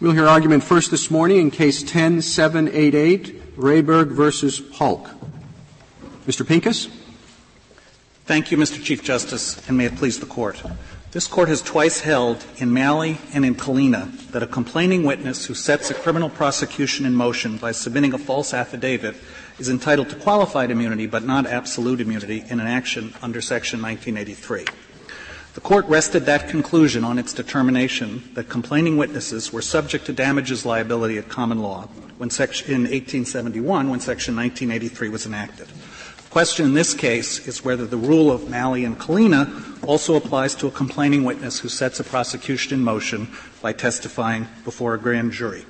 We'll hear argument first this morning in Case 10-788, Rehberg v. Paulk. Mr. Pincus. Thank you, Mr. Chief Justice, and may it please the Court. This Court has twice held, in Malley and in Kalina, that a complaining witness who sets a criminal prosecution in motion by submitting a false affidavit is entitled to qualified immunity but not absolute immunity in an action under Section 1983. The Court rested that conclusion on its determination that complaining witnesses were subject to damages liability at common law when section, in 1871 when Section 1983 was enacted. The question in this case is whether the rule of Malley and Kalina also applies to a complaining witness who sets a prosecution in motion by testifying before a grand jury.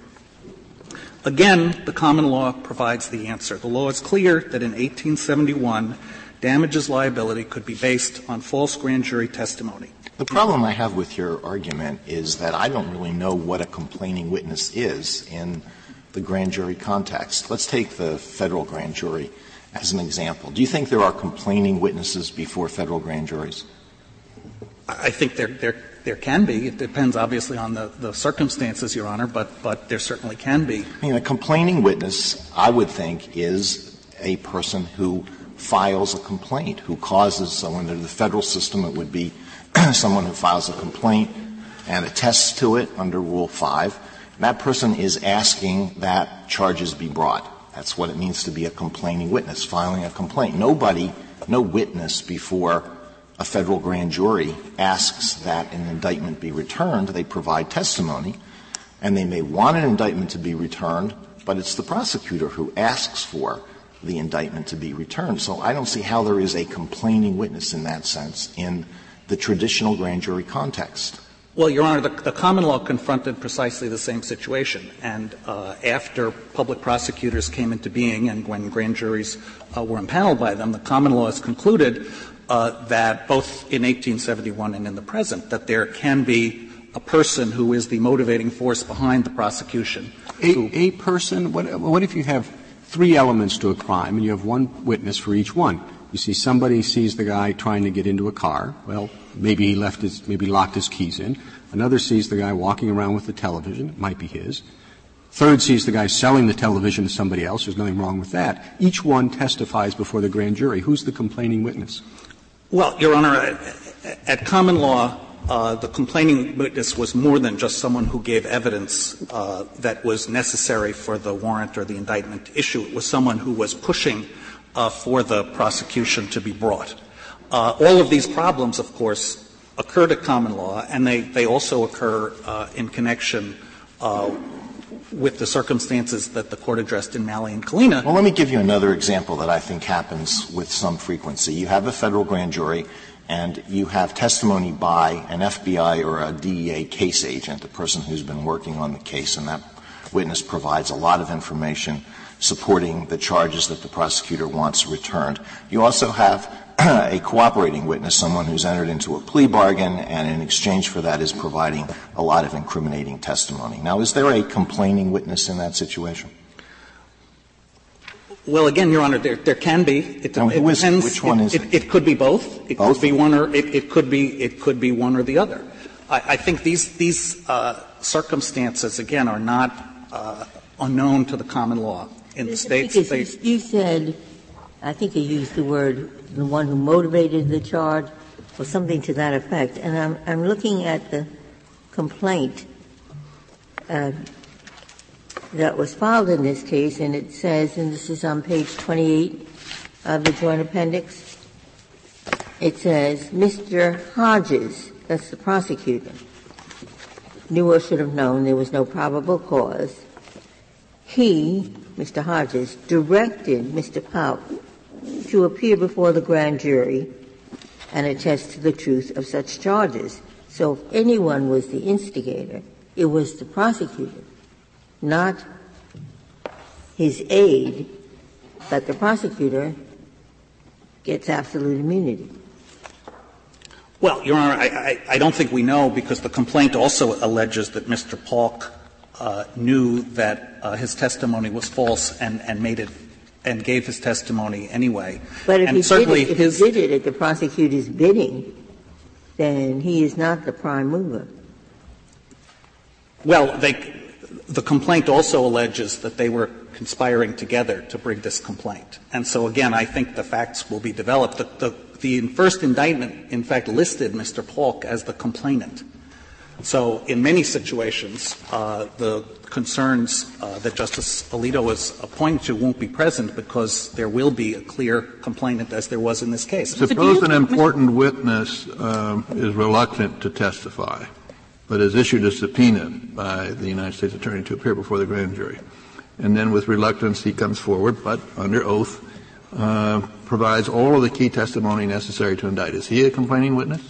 Again, the common law provides the answer. The law is clear that in 1871, damages liability could be based on false grand jury testimony. The problem I have with your argument is that I don't really know what a complaining witness is in the grand jury context. Let's take the Federal grand jury as an example. Do you think there are complaining witnesses before Federal grand juries? I think there, there, there can be. It depends obviously on the, the circumstances, Your Honor, but, but there certainly can be. I mean, a complaining witness, I would think, is a person who files a complaint, who causes someone, in the Federal system it would be someone who files a complaint and attests to it under Rule 5. That person is asking that charges be brought. That's what it means to be a complaining witness, filing a complaint. Nobody, no witness before a Federal grand jury asks that an indictment be returned. They provide testimony, and they may want an indictment to be returned, but it's the prosecutor who asks for the indictment to be returned. So I don't see how there is a complaining witness in that sense in the traditional grand jury context. Well, Your Honor, the, the common law confronted precisely the same situation. And uh, after public prosecutors came into being and when grand juries uh, were impaneled by them, the common law has concluded uh, that both in 1871 and in the present, that there can be a person who is the motivating force behind the prosecution. A, a person? What, what if you have three elements to a crime and you have one witness for each one? You see somebody sees the guy trying to get into a car. Well, maybe he left his, maybe locked his keys in. Another sees the guy walking around with the television. It might be his. Third sees the guy selling the television to somebody else. There's nothing wrong with that. Each one testifies before the grand jury. Who's the complaining witness? Well, Your Honor, at common law, uh, the complaining witness was more than just someone who gave evidence uh, that was necessary for the warrant or the indictment issue. It was someone who was pushing uh, for the prosecution to be brought. Uh, all of these problems, of course, occur at common law, and they, they also occur uh, in connection with the circumstances that the court addressed in Malley and Kalina. Well, let me give you another example that I think happens with some frequency. You have a federal grand jury, and you have testimony by an FBI or a DEA case agent, the person who's been working on the case, and that witness provides a lot of information supporting the charges that the prosecutor wants returned. You also have a cooperating witness, someone who's entered into a plea bargain and in exchange for that is providing a lot of incriminating testimony. Now, is there a complaining witness in that situation? Well, again, Your Honor, there, there can be. It, now, it is, depends. Which one it, is it? It, could be both. It both? could be one or it, it, could be it could be one or the other. I, I think these these uh, circumstances again are not uh, unknown to the common law in the states. They, you said, I think you used the word the one who motivated the charge or something to that effect. And I'm, I'm looking at the complaint uh, that was filed in this case, and it says, and this is on page 28 of the Joint Appendix, it says, Mr. Hodges, that's the prosecutor, knew or should have known there was no probable cause. He, Mr. Hodges, directed Mr. Paulk to appear before the grand jury and attest to the truth of such charges. So if anyone was the instigator, it was the prosecutor not his aide, but the prosecutor gets absolute immunity. Well, Your Honor, I, I, I, don't think we know because the complaint also alleges that Mr. Paulk uh, knew that uh, his testimony was false and, and made it and gave his testimony anyway. But if, and he, certainly did it, if his, he did it at the prosecutor's bidding, then he is not the prime mover. Well, they, the complaint also alleges that they were conspiring together to bring this complaint. And so, again, I think the facts will be developed. The, the, the first indictment, in fact, listed Mr. Paulk as the complainant. So in many situations, uh, the concerns uh, that Justice Alito was pointing to won't be present because there will be a clear complainant as there was in this case. Suppose an important witness uh, is reluctant to testify, but is issued a subpoena by the United States Attorney to appear before the grand jury. And then with reluctance he comes forward, but under oath, uh, provides all of the key testimony necessary to indict. Is he a complaining witness?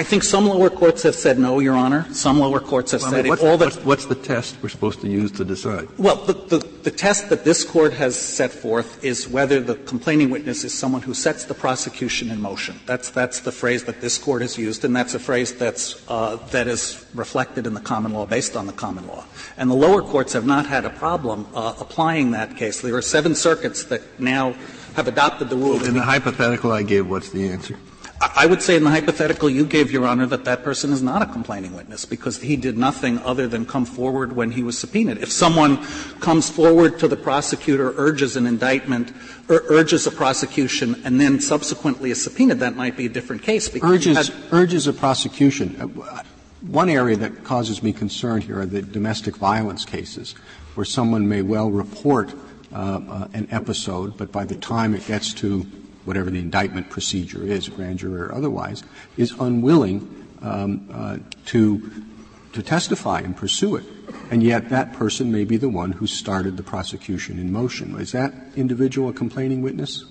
I think some lower courts have said no, Your Honor. Some lower courts have said all the what's, the test we're supposed to use to decide? Well, the, the, the, test that this court has set forth is whether the complaining witness is someone who sets the prosecution in motion. That's that's the phrase that this court has used, and that's a phrase that's uh, that is reflected in the common law, based on the common law. And the lower courts have not had a problem uh, applying that case. There are seven circuits that now have adopted the rule. In the hypothetical I gave, what's the answer? I would say in the hypothetical you gave, Your Honor, that that person is not a complaining witness because he did nothing other than come forward when he was subpoenaed. If someone comes forward to the prosecutor, urges an indictment, ur- urges a prosecution, and then subsequently is subpoenaed, that might be a different case. Urges, urges a prosecution. One area that causes me concern here are the domestic violence cases, where someone may well report uh, uh, an episode, but by the time it gets to whatever the indictment procedure is, grand jury or otherwise, is unwilling um, uh, to to testify and pursue it, and yet that person may be the one who started the prosecution in motion. Is that individual a complaining witness?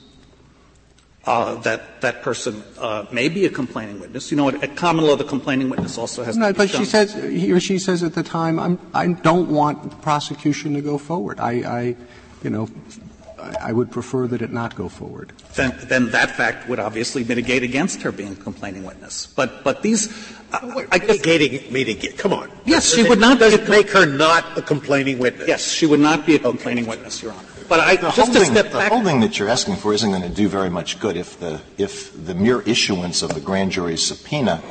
Uh, that that person uh, may be a complaining witness. You know, at, at, common law, the complaining witness also has. No, but shown. she says he or she says at the time, I'm, I don't want prosecution to go forward. I, I you know, I would prefer that it not go forward. Then, then that fact would obviously mitigate against her being a complaining witness. But, but these, uh, I guess, mitigating, mitigate. Come on. Yes, she would not. Does it make her not a complaining witness? Yes, she would not be a complaining okay. witness, Your Honor. But I, the just holding, to step back. The holding that you're asking for isn't going to do very much good if the, if the mere issuance of the grand jury's subpoena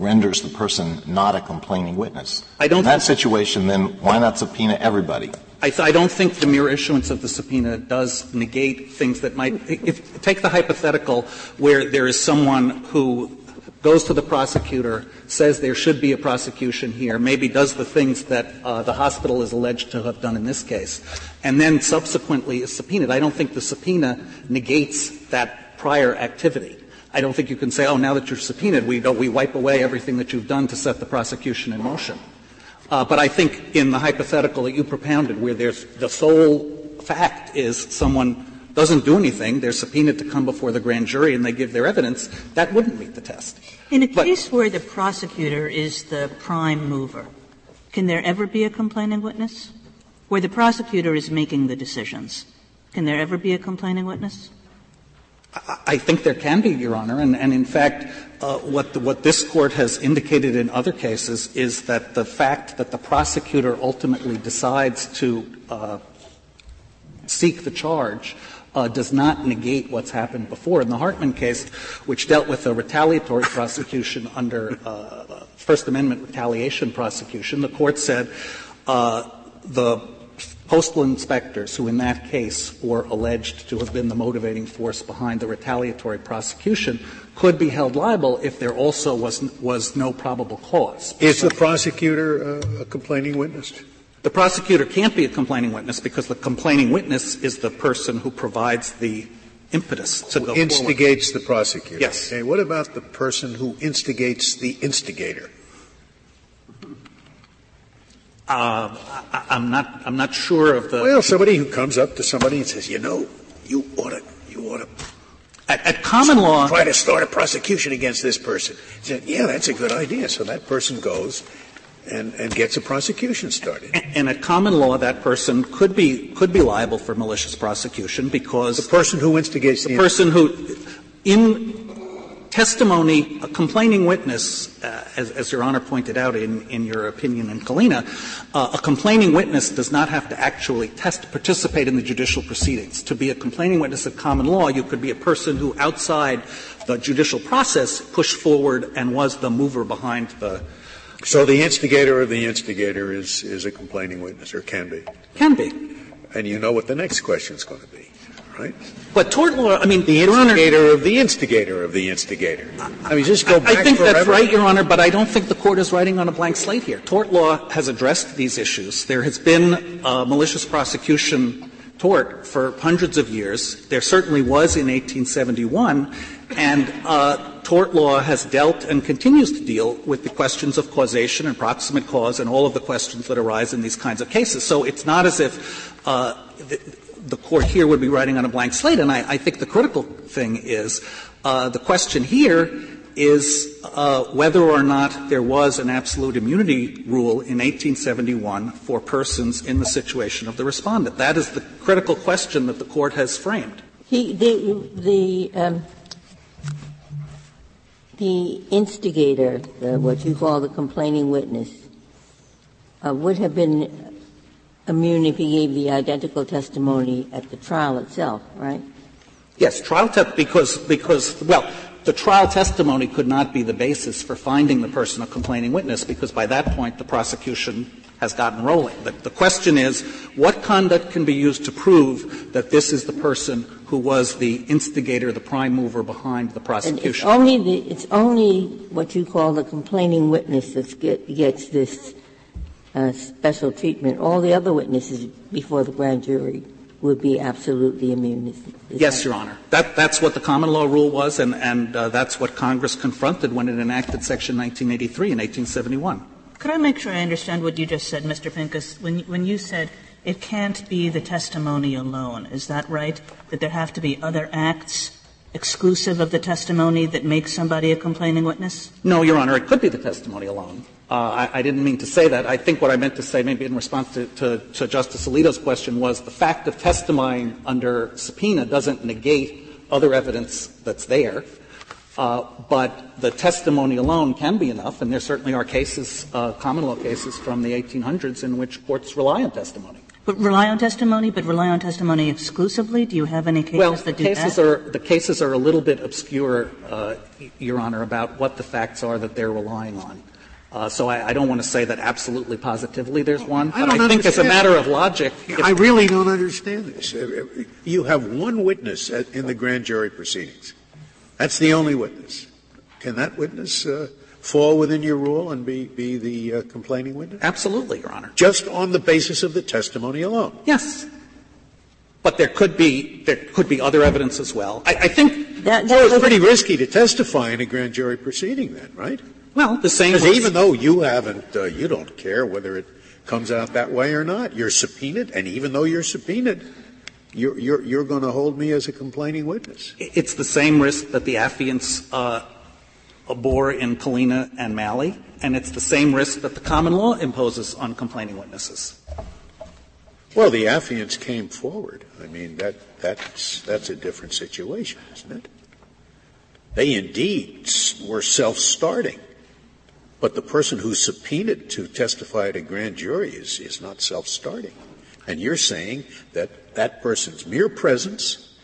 renders the person not a complaining witness. I don't. In that situation, then why not subpoena everybody? I, I, don't think the mere issuance of the subpoena does negate things that might. If, take the hypothetical where there is someone who goes to the prosecutor, says there should be a prosecution here, maybe does the things that uh, the hospital is alleged to have done in this case, and then subsequently is subpoenaed. I don't think the subpoena negates that prior activity. I don't think you can say, oh, now that you're subpoenaed, we, we wipe away everything that you've done to set the prosecution in motion. Uh, but I think in the hypothetical that you propounded, where there's the sole fact is someone doesn't do anything, they're subpoenaed to come before the grand jury and they give their evidence, that wouldn't meet the test. In a but, case where the prosecutor is the prime mover, can there ever be a complaining witness? Where the prosecutor is making the decisions, can there ever be a complaining witness? I think there can be, Your Honor, and, and in fact, uh, what, this court has indicated in other cases is that the fact that the prosecutor ultimately decides to uh, seek the charge uh, does not negate what's happened before. In the Hartman case, which dealt with a retaliatory prosecution under First Amendment retaliation prosecution, the court said the postal inspectors who in that case were alleged to have been the motivating force behind the retaliatory prosecution could be held liable if there also was, was no probable cause. Is the prosecutor uh, a complaining witness? The prosecutor can't be a complaining witness because the complaining witness is the person who provides the impetus to who go instigates forward. the prosecutor. Yes. Okay. What about the person who instigates the instigator? Uh, I, am not. I'm not sure of the. Well, somebody who comes up to somebody and says, "You know, you ought to, you ought to." At, at common law, try to start a prosecution against this person. Said, "Yeah, that's a good idea." So that person goes and, and gets a prosecution started. And, and, at common law, that person could be could be liable for malicious prosecution because the person who instigates the, the person who, in testimony, a complaining witness, uh, as, as, Your Honor pointed out in, in your opinion in Kalina, uh, a complaining witness does not have to actually test, participate in the judicial proceedings. To be a complaining witness of common law, you could be a person who, outside the judicial process, pushed forward and was the mover behind the So the instigator of the instigator is, is a complaining witness, or can be. Can be. And you know what the next question is going to be, right? But tort law, I mean, The Your Honor, instigator of the instigator of the instigator. I mean, just go back I think forever. that's right, Your Honor, but I don't think the Court is writing on a blank slate here. Tort law has addressed these issues. There has been uh, malicious prosecution tort for hundreds of years. There certainly was in 1871, and uh, tort law has dealt and continues to deal with the questions of causation and proximate cause and all of the questions that arise in these kinds of cases. So it's not as if uh, the, the Court here would be writing on a blank slate. And I, I think the critical thing is uh, the question here is uh, whether or not there was an absolute immunity rule in 1871 for persons in the situation of the respondent. That is the critical question that the Court has framed. He, the, the, um, the instigator, the, what you call the complaining witness, uh, would have been immune if he gave the identical testimony at the trial itself, right? Yes, trial te- because because well, the trial testimony could not be the basis for finding the person a complaining witness because by that point the prosecution has gotten rolling. The, the question is what conduct can be used to prove that this is the person who was the instigator, the prime mover behind the prosecution. And it's only the, it's only what you call the complaining witness that get, gets this uh, special treatment. All the other witnesses before the grand jury would be absolutely immune. Is, is Yes, that- Your Honor. That, that's what the common law rule was, and, and uh, that's what Congress confronted when it enacted Section 1983 in 1871. Could I make sure I understand what you just said, Mr. Pincus? When, when you said it can't be the testimony alone, is that right? That there have to be other acts exclusive of the testimony that make somebody a complaining witness? No, Your Honor, it could be the testimony alone. Uh, I, I didn't mean to say that. I think what I meant to say, maybe in response to, to, to Justice Alito's question, was the fact of testifying under subpoena doesn't negate other evidence that's there. Uh, but the testimony alone can be enough, and there certainly are cases, uh, common law cases from the 1800s in which courts rely on testimony. But rely on testimony, but rely on testimony exclusively? Do you have any cases Well, that do cases that? are the cases are a little bit obscure, uh, Your Honor, about what the facts are that they're relying on. Uh, so I, I don't want to say that absolutely positively there's one, I but don't I think as a understand. matter of logic, if- I really don't understand this. You have one witness at- in the grand jury proceedings. That's the only witness. Can that witness uh, fall within your rule and be, be the uh, complaining witness? absolutely, Your Honor. Just on the basis of the testimony alone. Yes. But there could be there could be other evidence as well. I, I think That, So that it's was- pretty risky to testify in a grand jury proceeding then, right? Well the same. Because even though you haven't, uh, you don't care whether it comes out that way or not. You're subpoenaed, and even though you're subpoenaed, you're, you're, you're going to hold me as a complaining witness. it's the same risk that the affiants uh, bore in Kalina and Malley, and it's the same risk that the common law imposes on complaining witnesses. Well, the affiants came forward. I mean, that, that's, that's a different situation, isn't it? They indeed were self-starting. But the person who's subpoenaed to testify at a grand jury is, is not self-starting. And you're saying that that person's mere presence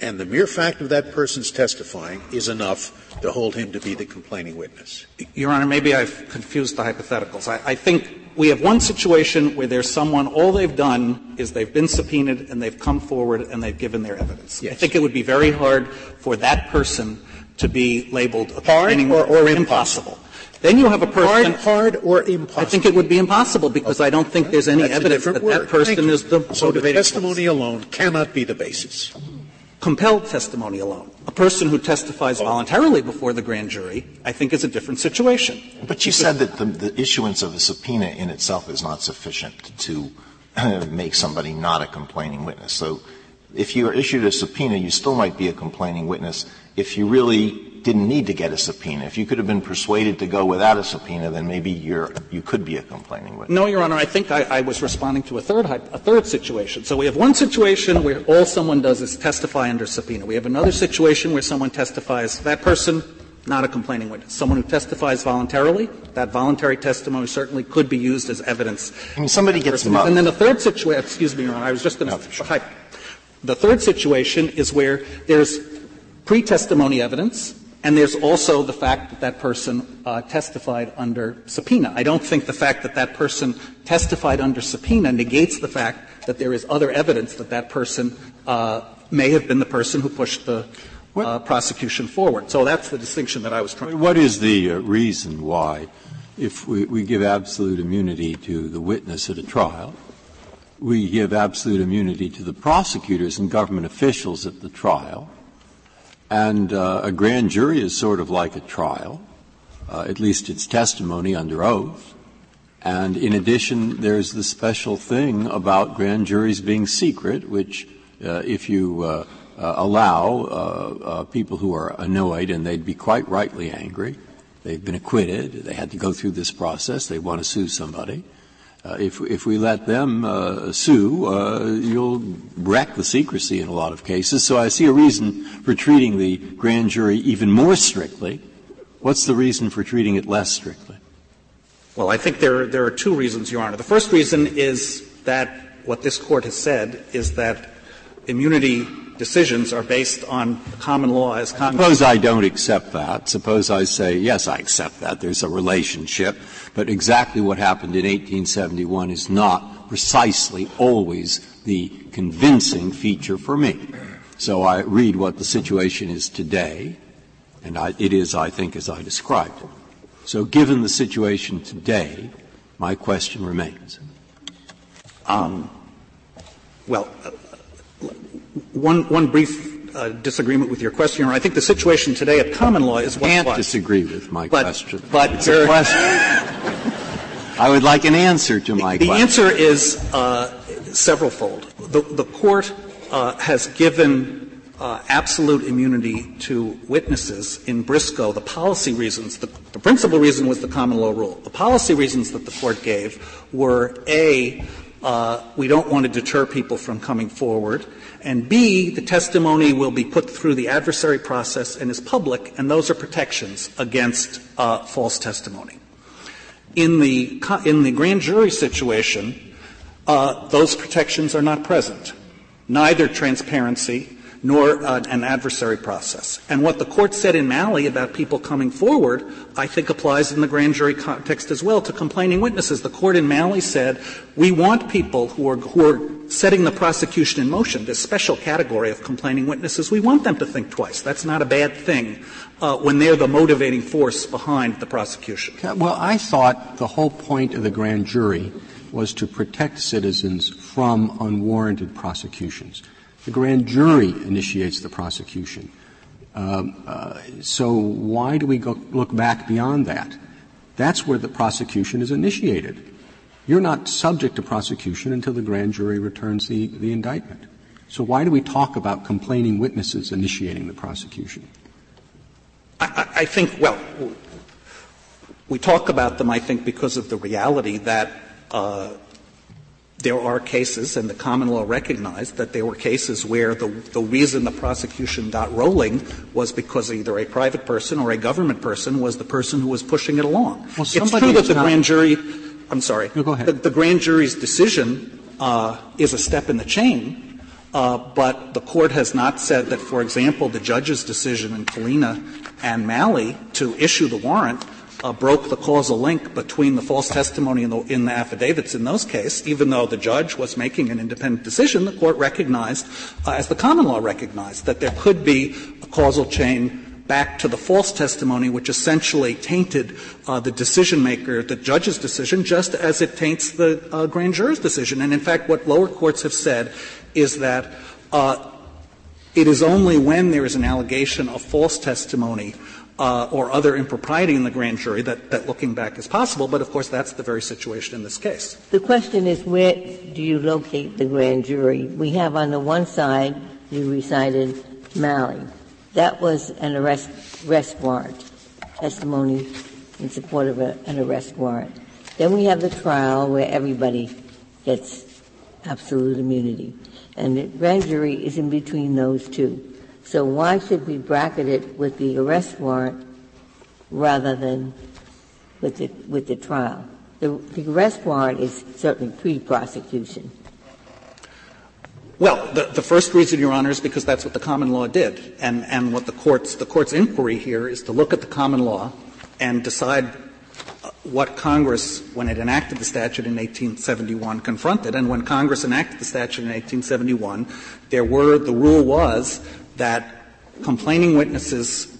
and the mere fact of that person's testifying is enough to hold him to be the complaining witness. Your Honor, maybe I've confused the hypotheticals. I, I think we have one situation where there's someone, all they've done is they've been subpoenaed and they've come forward and they've given their evidence. I think it would be very hard for that person to be labeled a Hard or- or witness. impossible? Then you have a person. Hard, hard or impossible? I think it would be impossible because I don't think there's any That's evidence different that that person is the So the motivating testimony alone cannot be the basis. compelled testimony alone. A person who testifies oh. voluntarily before the grand jury, I think, is a different situation. But you said that the, the issuance of a subpoena in itself is not sufficient to make somebody not a complaining witness. So if you are issued a subpoena, you still might be a complaining witness if you really didn't need to get a subpoena. If you could have been persuaded to go without a subpoena, then maybe you're, you could be a complaining witness. No, Your Honor, I think I, I was responding to a third, a third situation. So we have one situation where all someone does is testify under subpoena. We have another situation where someone testifies, that person, not a complaining witness. Someone who testifies voluntarily, that voluntary testimony certainly could be used as evidence. I mean, somebody gets them up. And then the third situation, excuse me, Your Honor, I was just going to, the third situation is where there's pre-testimony evidence, And there's also the fact that that person uh, testified under subpoena. I don't think the fact that that person testified under subpoena negates the fact that there is other evidence that that person uh, may have been the person who pushed the uh, prosecution forward. So that's the distinction that I was trying. To make. What is the uh, reason why, if we, we give absolute immunity to the witness at a trial, we give absolute immunity to the prosecutors and government officials at the trial? And uh, a grand jury is sort of like a trial, uh, at least it's testimony under oath. And in addition, there's the special thing about grand juries being secret, which, uh, if you uh, uh, allow uh, people who are annoyed, and they'd be quite rightly angry, they've been acquitted, they had to go through this process, they want to sue somebody, if, if we let them uh, sue, uh, you'll wreck the secrecy in a lot of cases. So I see a reason for treating the grand jury even more strictly. What's the reason for treating it less strictly? Well, I think there, there are two reasons, Your Honor. The first reason is that what this Court has said is that immunity decisions are based on common law as common. Suppose I don't accept that. Suppose I say, yes, I accept that. There's a relationship. But exactly what happened in 1871 is not precisely always the convincing feature for me. So I read what the situation is today, and I, it is, I think, as I described it. So given the situation today, my question remains. Um, well, one, one brief uh, disagreement with your question, I think the situation today at common law is what can't was. disagree with my but, question. But it's a question. I would like an answer to my the, question. The answer is uh, severalfold. The, the court uh, has given uh, absolute immunity to witnesses in Briscoe. The policy reasons, the, the, principal reason was the common law rule. The policy reasons that the court gave were a, uh, we don't want to deter people from coming forward, and B, the testimony will be put through the adversary process and is public, and those are protections against uh, false testimony. In the, in the grand jury situation, uh, those protections are not present. Neither transparency nor uh, an adversary process. And what the court said in Malley about people coming forward, I think applies in the grand jury context as well to complaining witnesses. The court in Malley said, we want people who are, who are setting the prosecution in motion, this special category of complaining witnesses, we want them to think twice. That's not a bad thing uh, when they're the motivating force behind the prosecution. Well, I thought the whole point of the grand jury was to protect citizens from unwarranted prosecutions. The grand jury initiates the prosecution. Um, uh, so why do we go, look back beyond that? That's where the prosecution is initiated. You're not subject to prosecution until the grand jury returns the, the indictment. So why do we talk about complaining witnesses initiating the prosecution? I, I think, well, we talk about them, I think, because of the reality that uh, there are cases, and the common law recognized that there were cases where the, the reason the prosecution got rolling was because either a private person or a government person was the person who was pushing it along. Well, it's true that the grand jury, I'm sorry, no, go ahead. The, the grand jury's decision uh, is a step in the chain, uh, but the court has not said that, for example, the judge's decision in Kalina and Malley to issue the warrant uh, broke the causal link between the false testimony in the, in the affidavits in those cases, even though the judge was making an independent decision, the court recognized, uh, as the common law recognized, that there could be a causal chain back to the false testimony, which essentially tainted uh, the decision maker, the judge's decision, just as it taints the uh, grand jury's decision. And in fact, what lower courts have said is that uh, it is only when there is an allegation of false testimony uh, or other impropriety in the grand jury that, that looking back is possible. But of course, that's the very situation in this case. The question is where do you locate the grand jury? We have on the one side, you recited Malley. That was an arrest, arrest warrant, testimony in support of a, an arrest warrant. Then we have the trial where everybody gets absolute immunity. And the grand jury is in between those two. So why should we bracket it with the arrest warrant rather than with the, with the trial? The, the arrest warrant is certainly pre-prosecution. Well, the, the first reason, Your Honor, is because that's what the common law did. And, and what the court's, the court's inquiry here is to look at the common law and decide what Congress, when it enacted the statute in 1871, confronted. And when Congress enacted the statute in 1871, there were, the rule was that complaining witnesses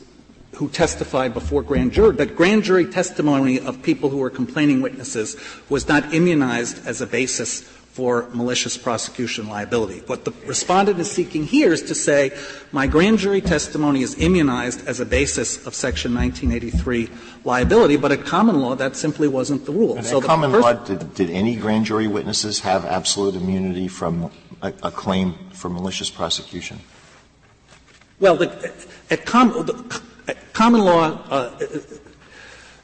who testified before grand jury, that grand jury testimony of people who were complaining witnesses was not immunized as a basis for malicious prosecution liability. What the respondent is seeking here is to say, my grand jury testimony is immunized as a basis of Section 1983 liability, but at common law that simply wasn't the rule. So at common law, did, did, any grand jury witnesses have absolute immunity from a, a claim for malicious prosecution? Well, the, at, com, the, at, common law, uh,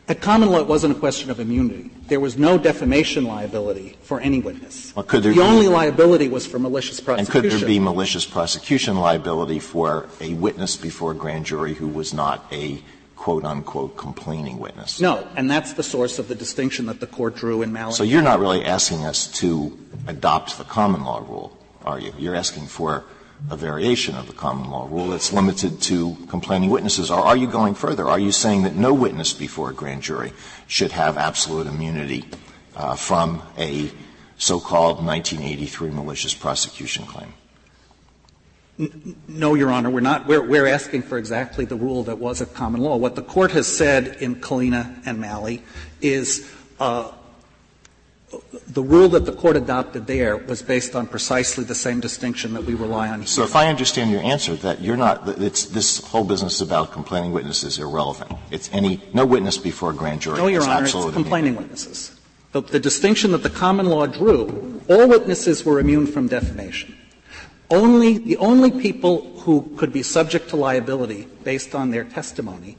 at common law, it wasn't a question of immunity. There was no defamation liability for any witness. Well, could there the be, only liability was for malicious prosecution. And could there be malicious prosecution liability for a witness before a grand jury who was not a quote unquote complaining witness? No, and that's the source of the distinction that the court drew in Malley. So you're not really asking us to adopt the common law rule, are you? You're asking for a variation of the common law rule that's limited to complaining witnesses? Or are you going further? Are you saying that no witness before a grand jury should have absolute immunity uh, from a so-called 1983 malicious prosecution claim? No, Your Honor, we're not. We're, we're, asking for exactly the rule that was at common law. What the court has said in Kalina and Malley is uh, the rule that the court adopted there was based on precisely the same distinction that we rely on here. So if I understand your answer, that you're not, it's, this whole business about complaining witnesses irrelevant. It's any, no witness before a grand jury No, Your Honor, it's complaining witnesses. The, the distinction that the common law drew, all witnesses were immune from defamation. Only, the only people who could be subject to liability based on their testimony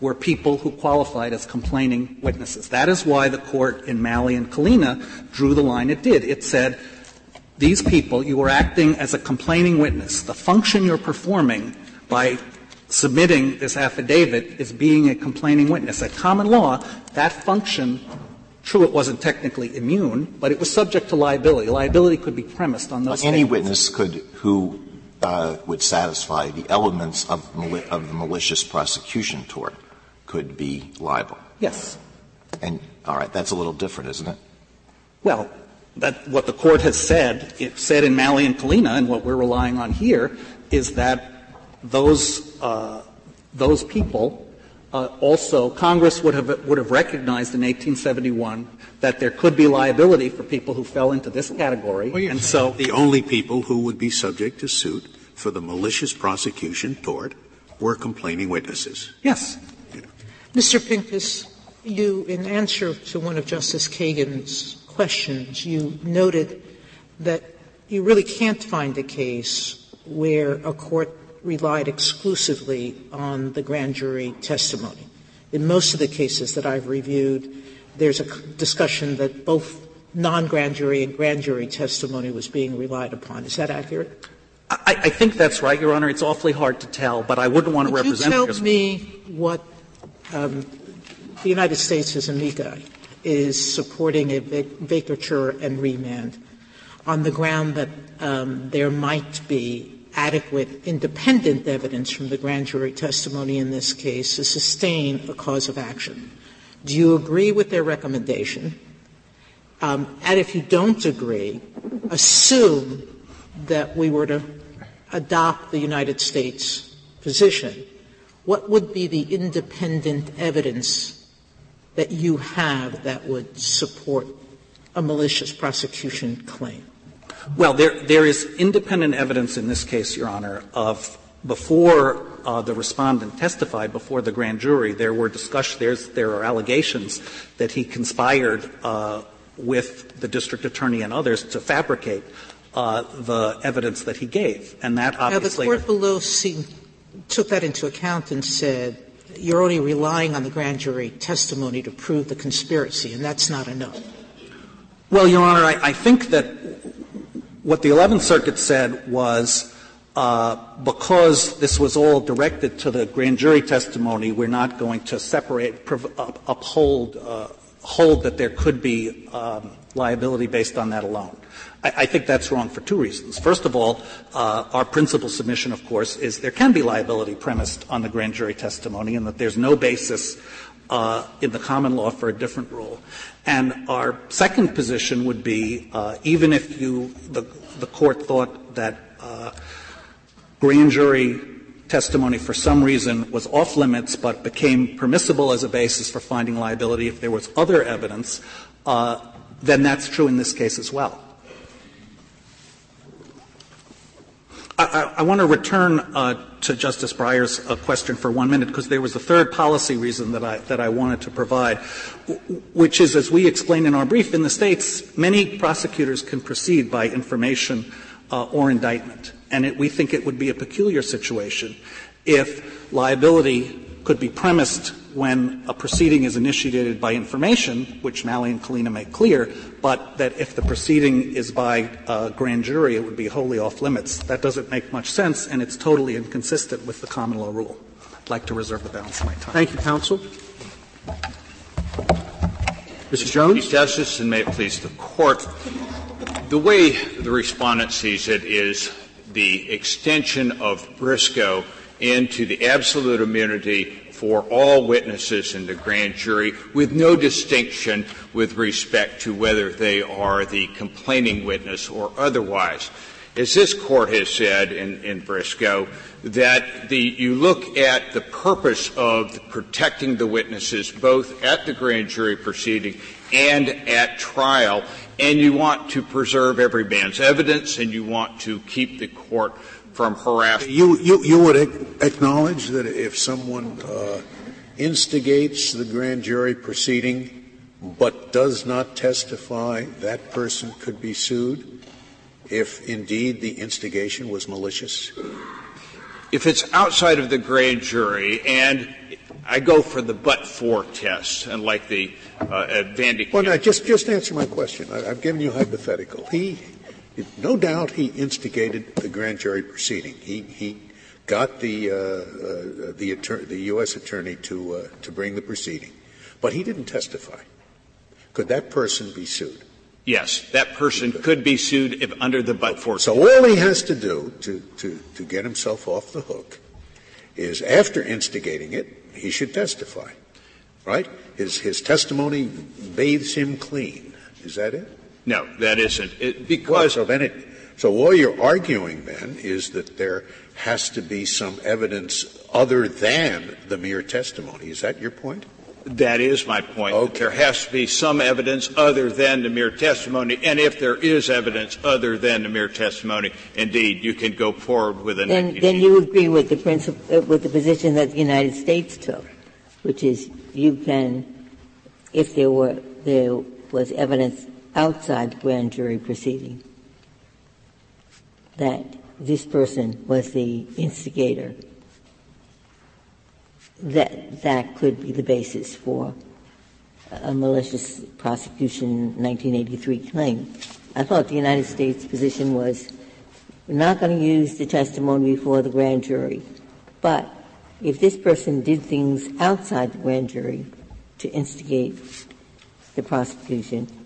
were people who qualified as complaining witnesses. That is why the court in Malley and Kalina drew the line it did. It said, these people, you are acting as a complaining witness. The function you're performing by submitting this affidavit is being a complaining witness. At common law, that function, true, it wasn't technically immune, but it was subject to liability. Liability could be premised on those. But any witness could who uh, would satisfy the elements of, mali- of the malicious prosecution tort could be liable. Yes. And all right, that's a little different, isn't it? Well, that what the court has said, it said in Malley and Kalina, and what we're relying on here, is that those uh, those people uh, also Congress would have would have recognized in 1871 that there could be liability for people who fell into this category, well, and so the only people who would be subject to suit for the malicious prosecution tort were complaining witnesses. Yes. Mr. Pincus, you, in answer to one of Justice Kagan's questions, you noted that you really can't find a case where a court relied exclusively on the grand jury testimony. In most of the cases that I've reviewed, there's a discussion that both non-grand jury and grand jury testimony was being relied upon. Is that accurate? I, I think that's right, Your Honor. It's awfully hard to tell, but I wouldn't want to Would represent. You tell me what um, the United States as amici is supporting a vacatur and remand on the ground that um, there might be adequate independent evidence from the grand jury testimony in this case to sustain a cause of action. Do you agree with their recommendation? Um, and if you don't agree, assume that we were to adopt the United States position what would be the independent evidence that you have that would support a malicious prosecution claim? Well, there, there is independent evidence in this case, Your Honor, of before uh, the respondent testified before the grand jury, there were discussions, there are allegations that he conspired uh, with the district attorney and others to fabricate uh, the evidence that he gave. And that obviously. Now, the court below seemed took that into account and said, you're only relying on the grand jury testimony to prove the conspiracy, and that's not enough. Well, Your Honor, I, I think that what the Eleventh Circuit said was uh, because this was all directed to the grand jury testimony, we're not going to separate, prov- uphold, uh, hold that there could be um, liability based on that alone. I, think that's wrong for two reasons. First of all, uh, our principal submission, of course, is there can be liability premised on the grand jury testimony and that there's no basis uh, in the common law for a different rule. And our second position would be, uh, even if you, the, court thought that grand jury testimony for some reason was off limits but became permissible as a basis for finding liability if there was other evidence, then that's true in this case as well. I, want to return uh, to Justice Breyer's uh, question for one minute because there was a third policy reason that I, that I wanted to provide, which is, as we explained in our brief, in the states, many prosecutors can proceed by information uh, or indictment, and we think it would be a peculiar situation if liability could be premised when a proceeding is initiated by information, which Malley and Kalina make clear, but that if the proceeding is by a grand jury, it would be wholly off limits. That doesn't make much sense, and it's totally inconsistent with the common law rule. I'd like to reserve the balance of my time. Thank you, counsel. Mr. Jones? Chief Justice, and may it please the Court, the way the respondent sees it is the extension of Briscoe into the absolute immunity for all witnesses in the grand jury with no distinction with respect to whether they are the complaining witness or otherwise. As this court has said in, in Briscoe, that the, you look at the purpose of protecting the witnesses both at the grand jury proceeding and at trial, and you want to preserve every man's evidence and you want to keep the court from harassment. You, you, you would acknowledge that if someone uh, instigates the grand jury proceeding but does not testify, that person could be sued if indeed the instigation was malicious? If it's outside of the grand jury and I go for the but for test, and like the uh, Vandy. Well, now, just just answer my question. I, have given you a hypothetical. He no doubt he instigated the grand jury proceeding. He, he got the, uh, uh, the, attor- the U.S. attorney to, uh, to bring the proceeding, but he didn't testify. Could that person be sued? Yes, that person could be sued if under the but for. So all he has to do to, to, to get himself off the hook is after instigating it, he should testify. Right? His, his testimony bathes him clean. Is that it? No, that isn't. It, because well, so then it, so all you're arguing then is that there has to be some evidence other than the mere testimony. Is that your point? That is my point. Okay. There has to be some evidence other than the mere testimony, and if there is evidence other than the mere testimony, indeed, you can go forward with an. Then, then you agree with the principle, uh, with the position that the United States took, which is you can, if there were there was evidence outside the grand jury proceeding that this person was the instigator, that that could be the basis for a malicious prosecution 1983 claim. I thought the United States position was we're not going to use the testimony before the grand jury, but if this person did things outside the grand jury to instigate the prosecution,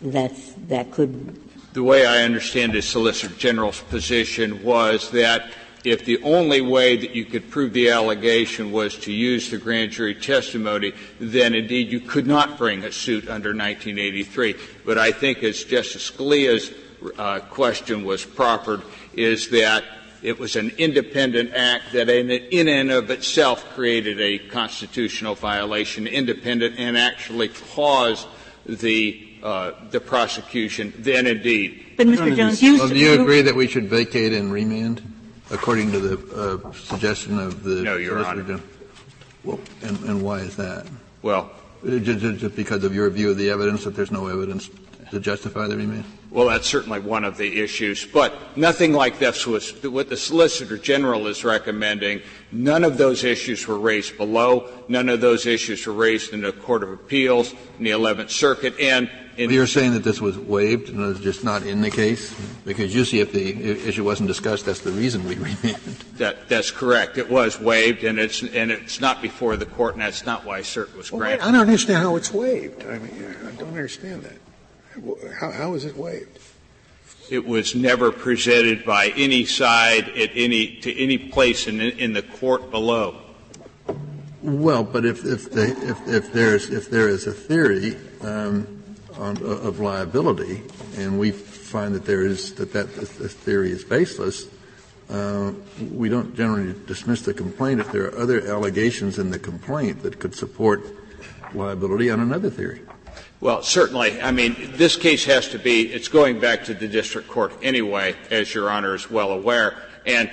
that's, that could. The way I understand the Solicitor General's position was that if the only way that you could prove the allegation was to use the grand jury testimony, then indeed you could not bring a suit under 1983. But I think as Justice Scalia's uh, question was proffered, is that it was an independent act that in, in and of itself created a constitutional violation, independent and actually caused the uh, the prosecution, then indeed. But Mr. Jones, you, well, do you agree that we should vacate and remand, according to the uh, suggestion of the no, Your Honor. General? Well, and, and why is that? Well, just, just because of your view of the evidence that there's no evidence to justify the remand? Well, that's certainly one of the issues, but nothing like this was what the Solicitor General is recommending. None of those issues were raised below. None of those issues were raised in the Court of Appeals, in the Eleventh Circuit, and in you're saying that this was waived and it's just not in the case? Because usually if the issue wasn't discussed, that's the reason we remanded. That, that's correct. It was waived, and it's, and it's not before the court, and that's not why cert was Well, granted. I don't understand how it's waived. I mean, I don't understand that. How, how is it waived? It was never presented by any side at any, to any place in, in the court below. Well, but if, if, they, if, if, there's, if there is a theory um, on, of liability, and we find that there is that that this theory is baseless, uh, we don't generally dismiss the complaint if there are other allegations in the complaint that could support liability on another theory. Well, certainly. I mean, this case has to be, it's going back to the district court anyway, as Your Honor is well aware, and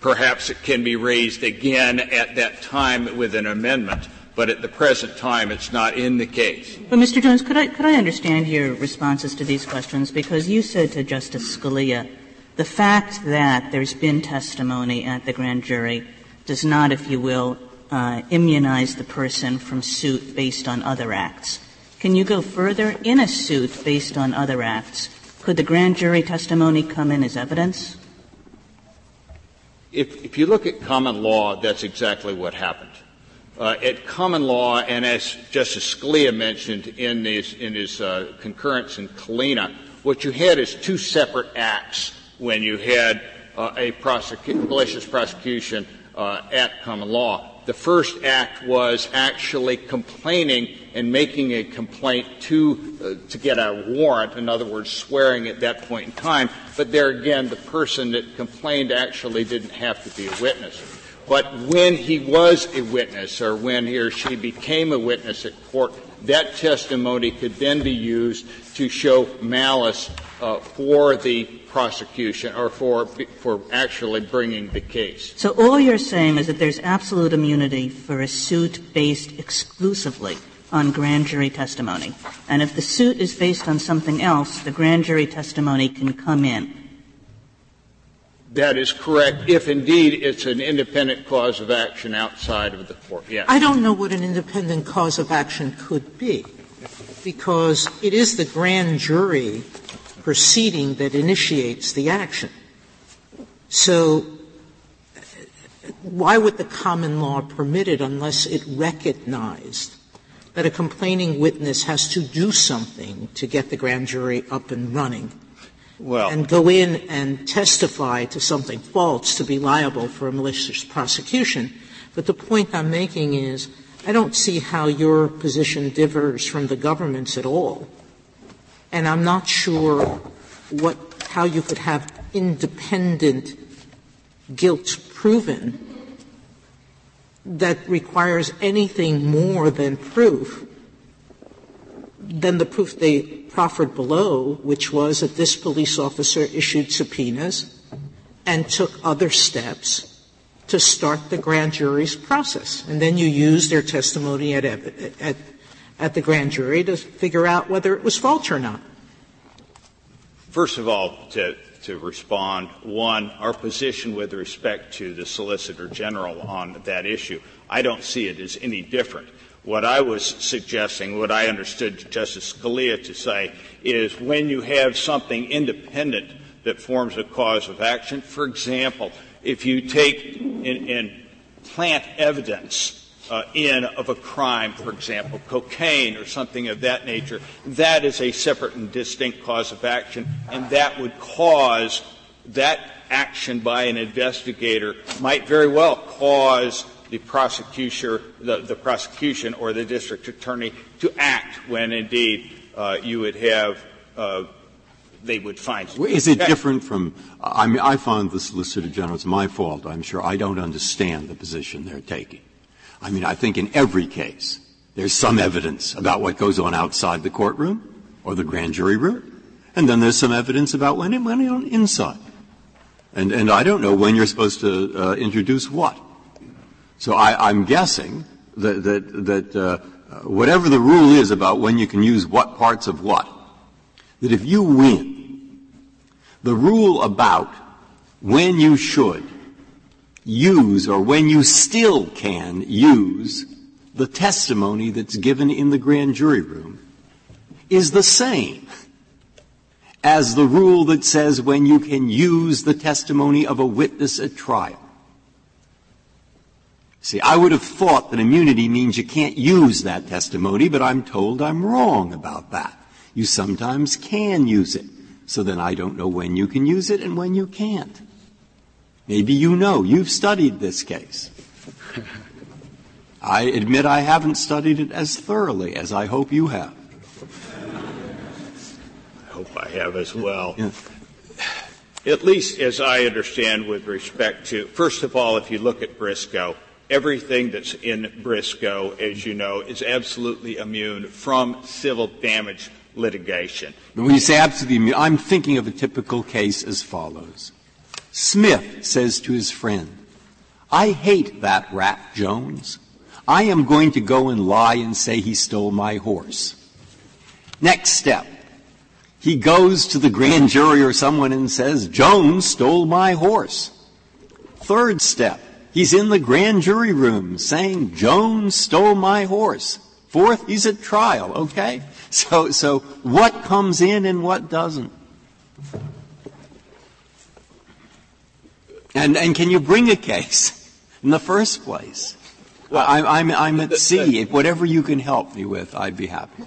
perhaps it can be raised again at that time with an amendment, but at the present time it's not in the case. But, Mr. Jones, could I, could I understand your responses to these questions? Because you said to Justice Scalia, the fact that there's been testimony at the grand jury does not, if you will, uh, immunize the person from suit based on other acts. Can you go further? In a suit based on other acts, could the grand jury testimony come in as evidence? If, if you look at common law, that's exactly what happened. Uh, at common law, and as Justice Scalia mentioned in his, in his uh, concurrence in Kalina, what you had is two separate acts when you had uh, a malicious prosecution uh, at common law. The first act was actually complaining and making a complaint to uh, to get a warrant. In other words, swearing at that point in time. But there again, the person that complained actually didn't have to be a witness. But when he was a witness, or when he or she became a witness at court, that testimony could then be used to show malice uh, for the prosecution or for for actually bringing the case. So all you're saying is that there's absolute immunity for a suit based exclusively on grand jury testimony. And if the suit is based on something else, the grand jury testimony can come in. That is correct, if indeed it's an independent cause of action outside of the court. Yes. I don't know what an independent cause of action could be, because it is the grand jury proceeding that initiates the action. So, why would the common law permit it unless it recognized that a complaining witness has to do something to get the grand jury up and running? Well, and go in and testify to something false to be liable for a malicious prosecution. But the point I'm making is, I don't see how your position differs from the government's at all. And I'm not sure what, how you could have independent guilt proven that requires anything more than proof than the proof they proffered below, which was that this police officer issued subpoenas and took other steps to start the grand jury's process. And then you use their testimony at, at, at the grand jury to figure out whether it was false or not. First of all, to, to respond, one, our position with respect to the Solicitor General on that issue, I don't see it as any different. What I was suggesting, what I understood Justice Scalia to say, is when you have something independent that forms a cause of action, for example, if you take in, in plant evidence uh, in of a crime, for example, cocaine or something of that nature, that is a separate and distinct cause of action, and that would cause that action by an investigator might very well cause the prosecution, the, the prosecution or the district attorney to act when indeed uh, you would have uh, they would find. Is it different from? I mean, I found the Solicitor General. It's my fault. I'm sure I don't understand the position they're taking. I mean, I think in every case there's some evidence about what goes on outside the courtroom or the grand jury room, and then there's some evidence about when it went on inside. And, and I don't know when you're supposed to uh, introduce what. So I, am guessing that, that, that uh, whatever the rule is about when you can use what parts of what, that if you win, the rule about when you should use or when you still can use the testimony that's given in the grand jury room is the same as the rule that says when you can use the testimony of a witness at trial. See, I would have thought that immunity means you can't use that testimony, but I'm told I'm wrong about that. You sometimes can use it. So then I don't know when you can use it and when you can't. Maybe you know. You've studied this case. I admit I haven't studied it as thoroughly as I hope you have. I hope I have as well. At least as I understand with respect to, first of all, if you look at Briscoe, everything that's in Briscoe, as you know, is absolutely immune from civil damage litigation. When you say absolutely immune, I'm thinking of a typical case as follows. Smith says to his friend, I hate that rat Jones. I am going to go and lie and say he stole my horse. Next step. He goes to the grand jury or someone and says, Jones stole my horse. Third step. He's in the grand jury room saying, Jones stole my horse. Fourth, he's at trial, okay? So, so what comes in and what doesn't? And, and can you bring a case in the first place? Well, I'm, I'm, I'm at sea. If whatever you can help me with, I'd be happy.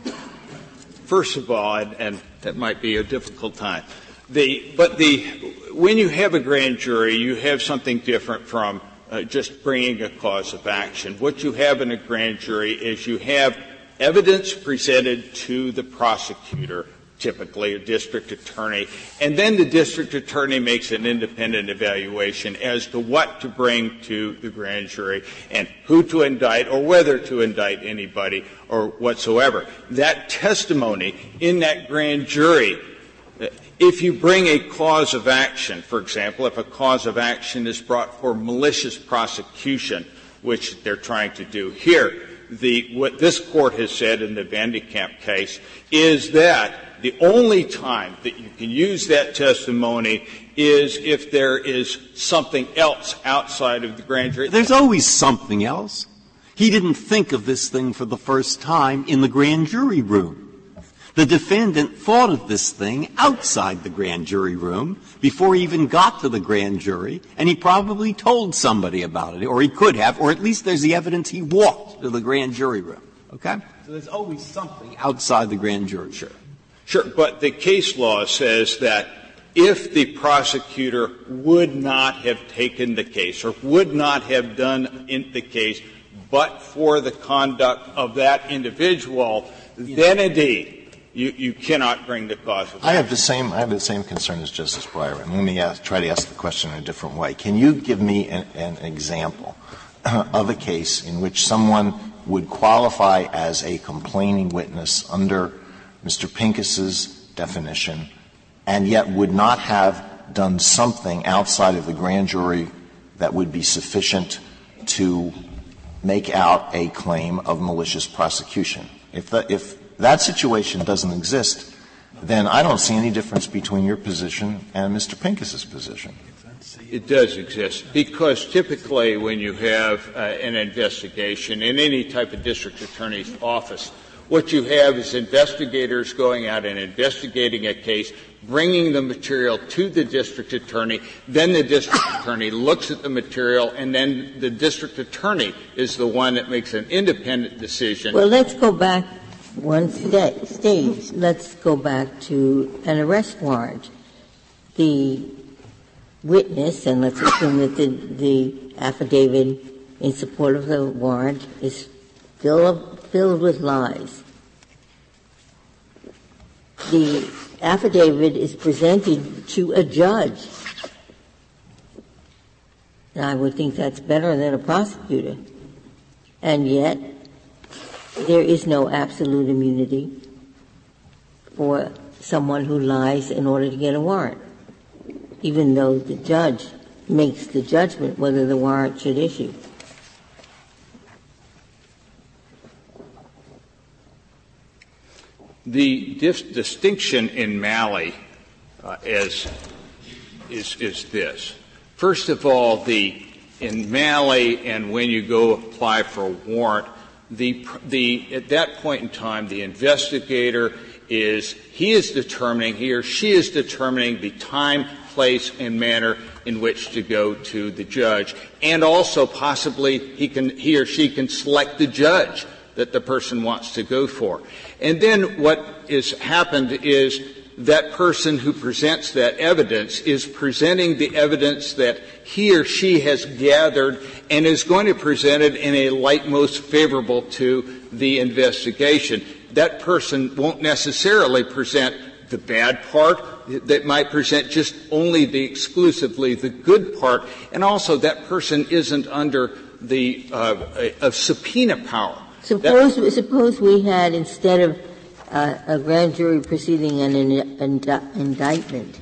First of all, and, and that might be a difficult time, the, but the, when you have a grand jury, you have something different from uh, just bringing a cause of action. What you have in a grand jury is you have evidence presented to the prosecutor typically a district attorney, and then the district attorney makes an independent evaluation as to what to bring to the grand jury and who to indict or whether to indict anybody or whatsoever. That testimony in that grand jury if you bring a cause of action, for example, if a cause of action is brought for malicious prosecution, which they're trying to do here, the, what this court has said in the Van de Kamp case is that the only time that you can use that testimony is if there is something else outside of the grand jury. There's always something else. He didn't think of this thing for the first time in the grand jury room. The defendant thought of this thing outside the grand jury room before he even got to the grand jury, and he probably told somebody about it, or he could have, or at least there's the evidence he walked to the grand jury room. Okay? So there's always something outside the grand jury. Sure. Sure, but the case law says that if the prosecutor would not have taken the case or would not have done the case but for the conduct of that individual, then indeed you, you cannot bring the cause of I have the same I have the same concern as Justice Breyer. And let me ask, try to ask the question in a different way. Can you give me an, an example of a case in which someone would qualify as a complaining witness under Mr. Pincus's definition, and yet would not have done something outside of the grand jury that would be sufficient to make out a claim of malicious prosecution. If, that situation doesn't exist, then I don't see any difference between your position and Mr. Pincus's position. It does exist because typically when you have uh, an investigation in any type of district attorney's office, what you have is investigators going out and investigating a case, bringing the material to the district attorney, then the district attorney looks at the material, and then the district attorney is the one that makes an independent decision. Well, let's go back one stage. Let's go back to an arrest warrant. The witness, and let's assume that the, the affidavit in support of the warrant is filled filled with lies. The affidavit is presented to a judge. I would think that's better than a prosecutor. And yet, there is no absolute immunity for someone who lies in order to get a warrant, even though the judge makes the judgment whether the warrant should issue. The distinction in Malley uh, is, is, is this. First of all, the, in Malley and when you go apply for a warrant, the, the, at that point in time, the investigator is he is determining, he or she is determining the time, place, and manner in which to go to the judge. And also possibly he can, he or she can select the judge that the person wants to go for. And then what is happened is that person who presents that evidence is presenting the evidence that he or she has gathered and is going to present it in a light most favorable to the investigation. That person won't necessarily present the bad part, that might present just only the exclusively the good part, and also that person isn't under the uh, of subpoena power. Suppose, suppose we had instead of uh, a grand jury proceeding and an indi- indictment,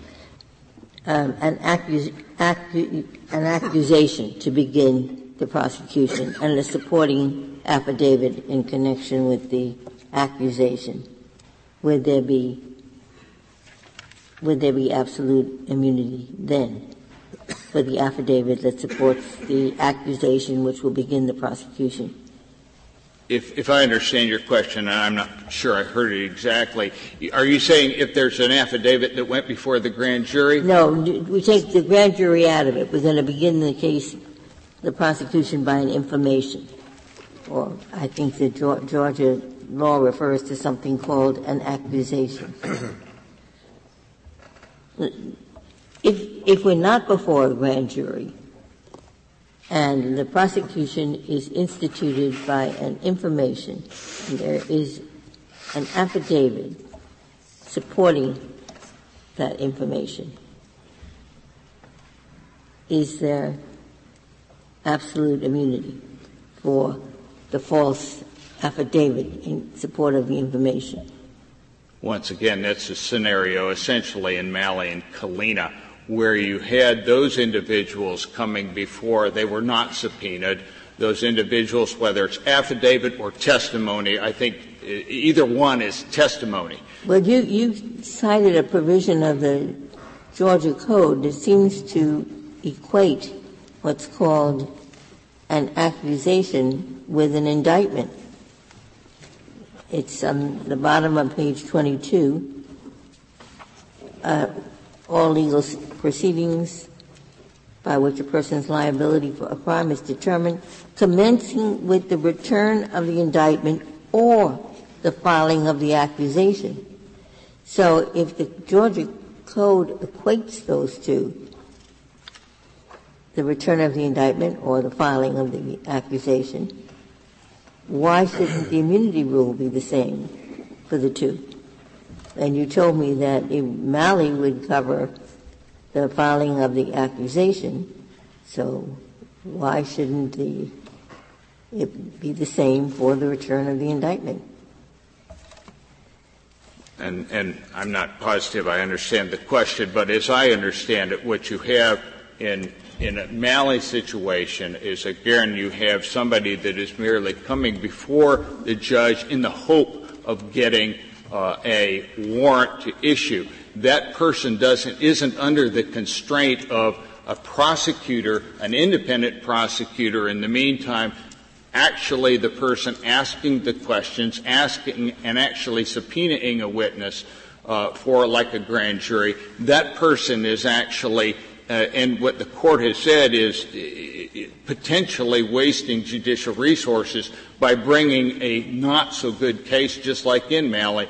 um, an, accus- accu- an accusation to begin the prosecution and a supporting affidavit in connection with the accusation. Would there be would there be absolute immunity then for the affidavit that supports the accusation which will begin the prosecution? If, if I understand your question, and I'm not sure I heard it exactly, are you saying if there's an affidavit that went before the grand jury? No, we take the grand jury out of it. We're going to begin the case, the prosecution by an information. Or I think the Georgia law refers to something called an accusation. if, if we're not before a grand jury, and the prosecution is instituted by an information, and there is an affidavit supporting that information. Is there absolute immunity for the false affidavit in support of the information? Once again, that's a scenario essentially in Malley and Kalina where you had those individuals coming before they were not subpoenaed. Those individuals, whether it's affidavit or testimony, I think either one is testimony. Well, you, you cited a provision of the Georgia Code that seems to equate what's called an accusation with an indictment. It's on the bottom of page 22. Uh, all legal proceedings by which a person's liability for a crime is determined, commencing with the return of the indictment or the filing of the accusation. So if the Georgia Code equates those two, the return of the indictment or the filing of the accusation, why shouldn't the immunity rule be the same for the two? And you told me that Malley would cover the filing of the accusation, so why shouldn't it be the same for the return of the indictment? And, and I'm not positive I understand the question, but as I understand it, what you have in in a Malley situation is again you have somebody that is merely coming before the judge in the hope of getting uh, a warrant to issue. That person doesn't, isn't under the constraint of a prosecutor, an independent prosecutor in the meantime, actually the person asking the questions, asking and actually subpoenaing a witness uh, for like a grand jury. That person is actually uh, and what the court has said is uh, potentially wasting judicial resources by bringing a not so good case, just like in Malley,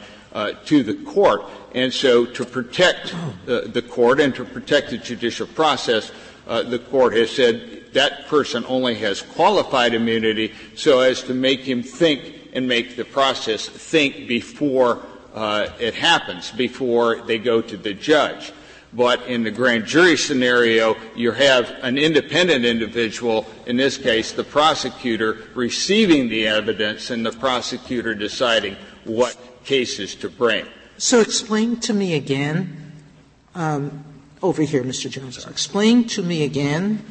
to the court. And so, to protect uh, the court and to protect the judicial process, uh, the court has said that person only has qualified immunity so as to make him think and make the process think before uh, it happens, before they go to the judge. But in the grand jury scenario, you have an independent individual, in this case the prosecutor, receiving the evidence and the prosecutor deciding what cases to bring. So explain to me again, um, over here, Mr. Jones, explain to me again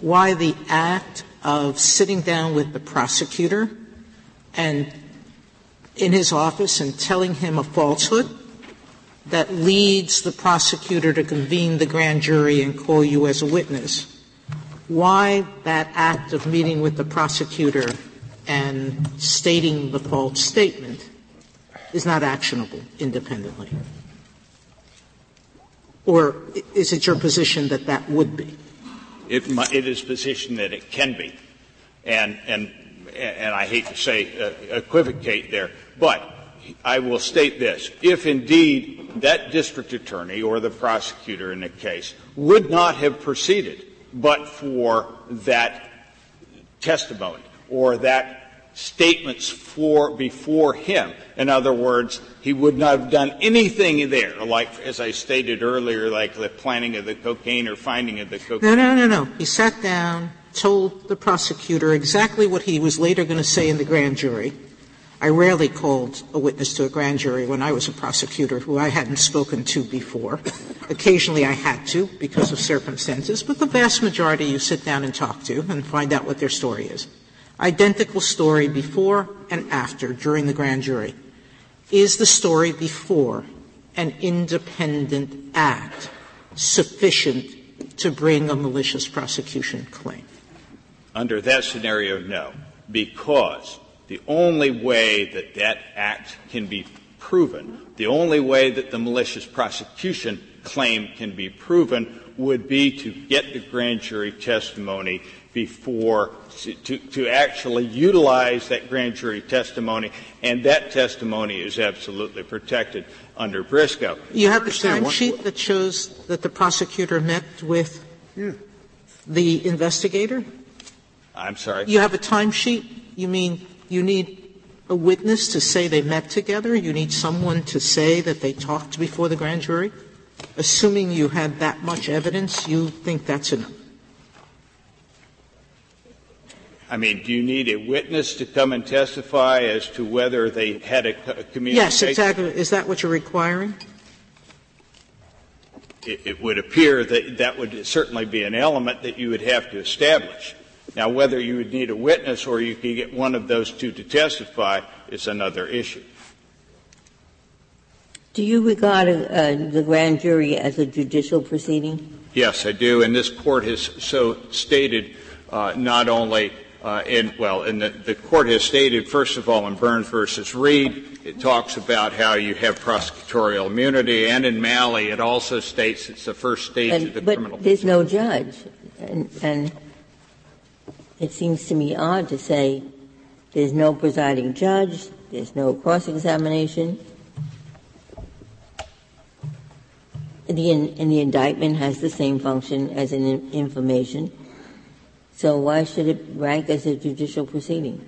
why the act of sitting down with the prosecutor and in his office and telling him a falsehood that leads the prosecutor to convene the grand jury and call you as a witness, why that act of meeting with the prosecutor and stating the false statement is not actionable independently? Or is it your position that that would be? It, it is position that it can be. And, and, and I hate to say uh, equivocate there, but I will state this. If indeed that district attorney or the prosecutor in the case would not have proceeded but for that testimony or that statements for before him. In other words, he would not have done anything there, like as I stated earlier, like the planning of the cocaine or finding of the cocaine. No, no, no, no. He sat down, told the prosecutor exactly what he was later going to say in the grand jury. I rarely called a witness to a grand jury when I was a prosecutor who I hadn't spoken to before. Occasionally I had to because of circumstances, but the vast majority you sit down and talk to and find out what their story is identical story before and after during the grand jury. Is the story before an independent act sufficient to bring a malicious prosecution claim? Under that scenario, no, because the only way that that act can be proven, the only way that the malicious prosecution claim can be proven would be to get the grand jury testimony before to, to actually utilize that grand jury testimony, and that testimony is absolutely protected under Briscoe. You have a timesheet that shows that the prosecutor met with yeah. the investigator? I'm sorry? You have a timesheet? You mean you need a witness to say they met together? You need someone to say that they talked before the grand jury? Assuming you had that much evidence, you think that's enough? I mean, do you need a witness to come and testify as to whether they had a, a communication? Yes, exactly. Is that what you're requiring? It, it would appear that that would certainly be an element that you would have to establish. Now, whether you would need a witness or you could get one of those two to testify is another issue. Do you regard uh, the grand jury as a judicial proceeding? Yes, I do, and this court has so stated uh, not only uh, in, well, and the, the court has stated, first of all, in Burns versus Reed, it talks about how you have prosecutorial immunity, and in Malley, it also states it's the first stage and, of the but criminal. There's no judge, and, and it seems to me odd to say there's no presiding judge, there's no cross-examination. The, and the indictment has the same function as an information so why should it rank as a judicial proceeding?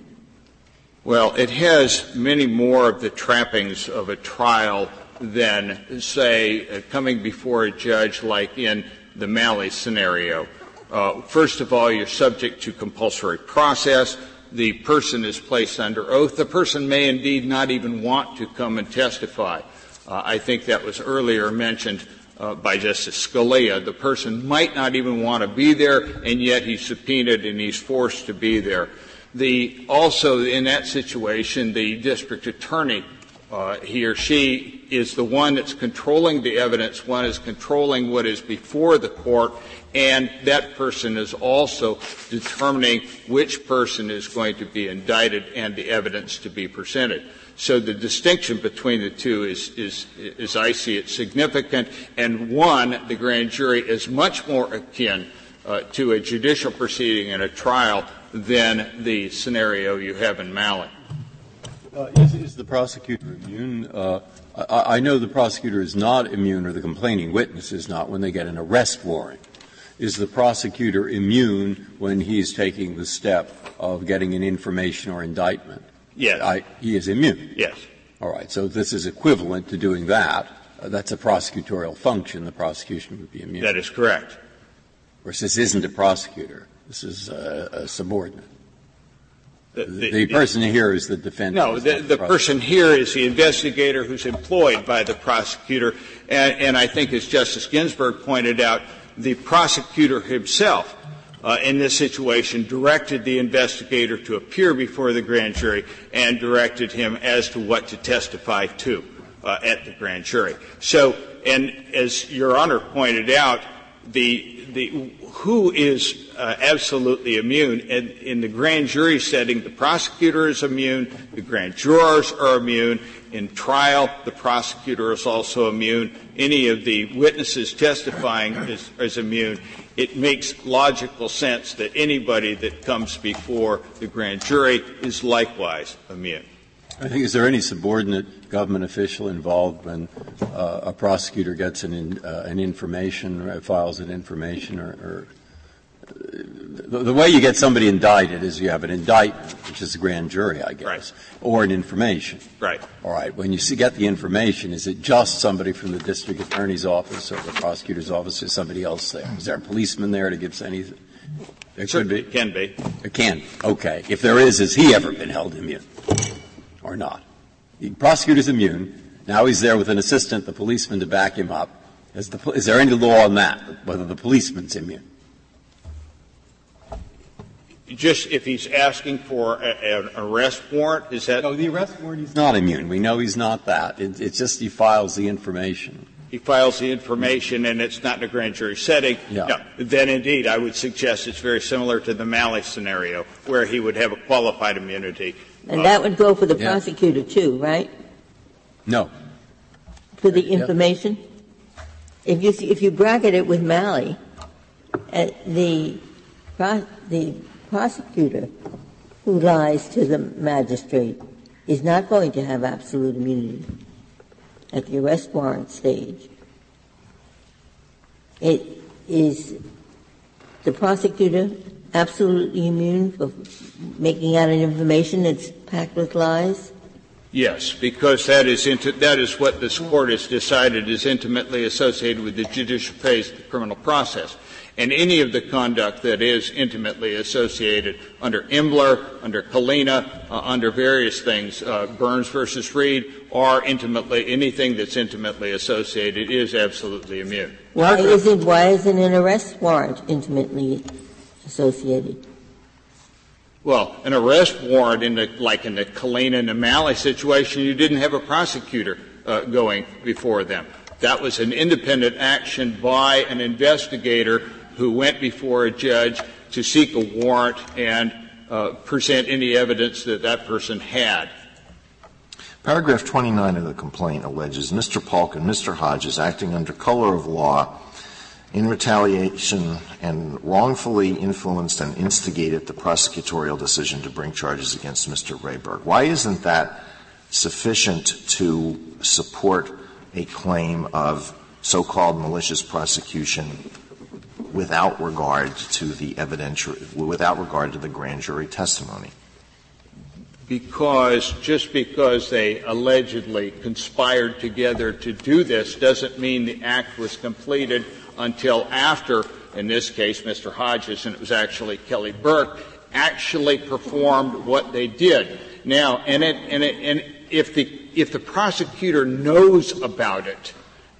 Well, it has many more of the trappings of a trial than, say, uh, coming before a judge like in the Malley scenario. Uh, first of all, you're subject to compulsory process. The person is placed under oath. The person may indeed not even want to come and testify. Uh, I think that was earlier mentioned uh, by Justice Scalia. The person might not even want to be there, and yet he's subpoenaed and he's forced to be there. The, also, in that situation, the district attorney, uh, he or she, is the one that's controlling the evidence, one is controlling what is before the court, and that person is also determining which person is going to be indicted and the evidence to be presented. So the distinction between the two is, is, as I see it, significant. And one, the grand jury is much more akin uh, to a judicial proceeding and a trial than the scenario you have in Malley. Uh, is, is, the prosecutor immune? Uh, I, I, know the prosecutor is not immune, or the complaining witness is not, when they get an arrest warrant. Is the prosecutor immune when he's taking the step of getting an information or indictment? Yes. I, he is immune. Yes. All right. So this is equivalent to doing that. Uh, that's a prosecutorial function. The prosecution would be immune. That is correct. Of course, this isn't a prosecutor. This is a, a subordinate. The, the, the, person here is the defendant. No, the, the person here is the investigator who's employed by the prosecutor. And, and I think, as Justice Ginsburg pointed out, the prosecutor himself uh, in this situation directed the investigator to appear before the grand jury and directed him as to what to testify to uh, at the grand jury. So, and as Your Honor pointed out, the, the, who is uh, absolutely immune? And in the grand jury setting, the prosecutor is immune, the grand jurors are immune. In trial, the prosecutor is also immune. Any of the witnesses testifying is, is immune. It makes logical sense that anybody that comes before the grand jury is likewise immune. I think, is there any subordinate government official involved when uh, a prosecutor gets an, in, uh, an information or files an information or, or the, way you get somebody indicted is you have an indictment, which is a grand jury, I guess, right. or an information. Right. All right. When you see, get the information, is it just somebody from the district attorney's office or the prosecutor's office or somebody else there? Is there a policeman there to give us anything? There could be. Can be. It can. Okay. If there is, has he ever been held immune? or not. The prosecutor's immune. Now he's there with an assistant, the policeman, to back him up. Is, the, is there any law on that, whether the policeman's immune? Just if he's asking for a, an arrest warrant, is that? No, the arrest warrant he's not immune. We know he's not that. It, it's just he files the information. He files the information and it's not in a grand jury setting. Yeah. No, then indeed I would suggest it's very similar to the Malley scenario where he would have a qualified immunity and that would go for the prosecutor too, right? No. For the information? If you, if you bracket it with Malley, uh, the, the prosecutor who lies to the magistrate is not going to have absolute immunity at the arrest warrant stage. It is the prosecutor absolutely immune for making out an information that's packed with lies? Yes, because that is, that is what this court has decided is intimately associated with the judicial phase of the criminal process. And any of the conduct that is intimately associated under Imbler, under Kalina, uh, under various things, uh, Burns versus Reed, are intimately, anything that's intimately associated is absolutely immune. Why isn't, why isn't an arrest warrant intimately associated? Well, an arrest warrant in the, like in the Kalina and the Malley situation, you didn't have a prosecutor uh, going before them. That was an independent action by an investigator who went before a judge to seek a warrant and uh, present any evidence that that person had. Paragraph 29 of the complaint alleges Mr. Paulk and Mr. Hodges acting under color of law in retaliation and wrongfully influenced and instigated the prosecutorial decision to bring charges against Mr. Rehberg. Why isn't that sufficient to support a claim of so-called malicious prosecution without regard to the evidentiary, without regard to the grand jury testimony? Because just because they allegedly conspired together to do this doesn't mean the act was completed until after, in this case, Mr. Hodges, and it was actually Kelly Burke, actually performed what they did. Now, and, it, and, it, and if, the, if the prosecutor knows about it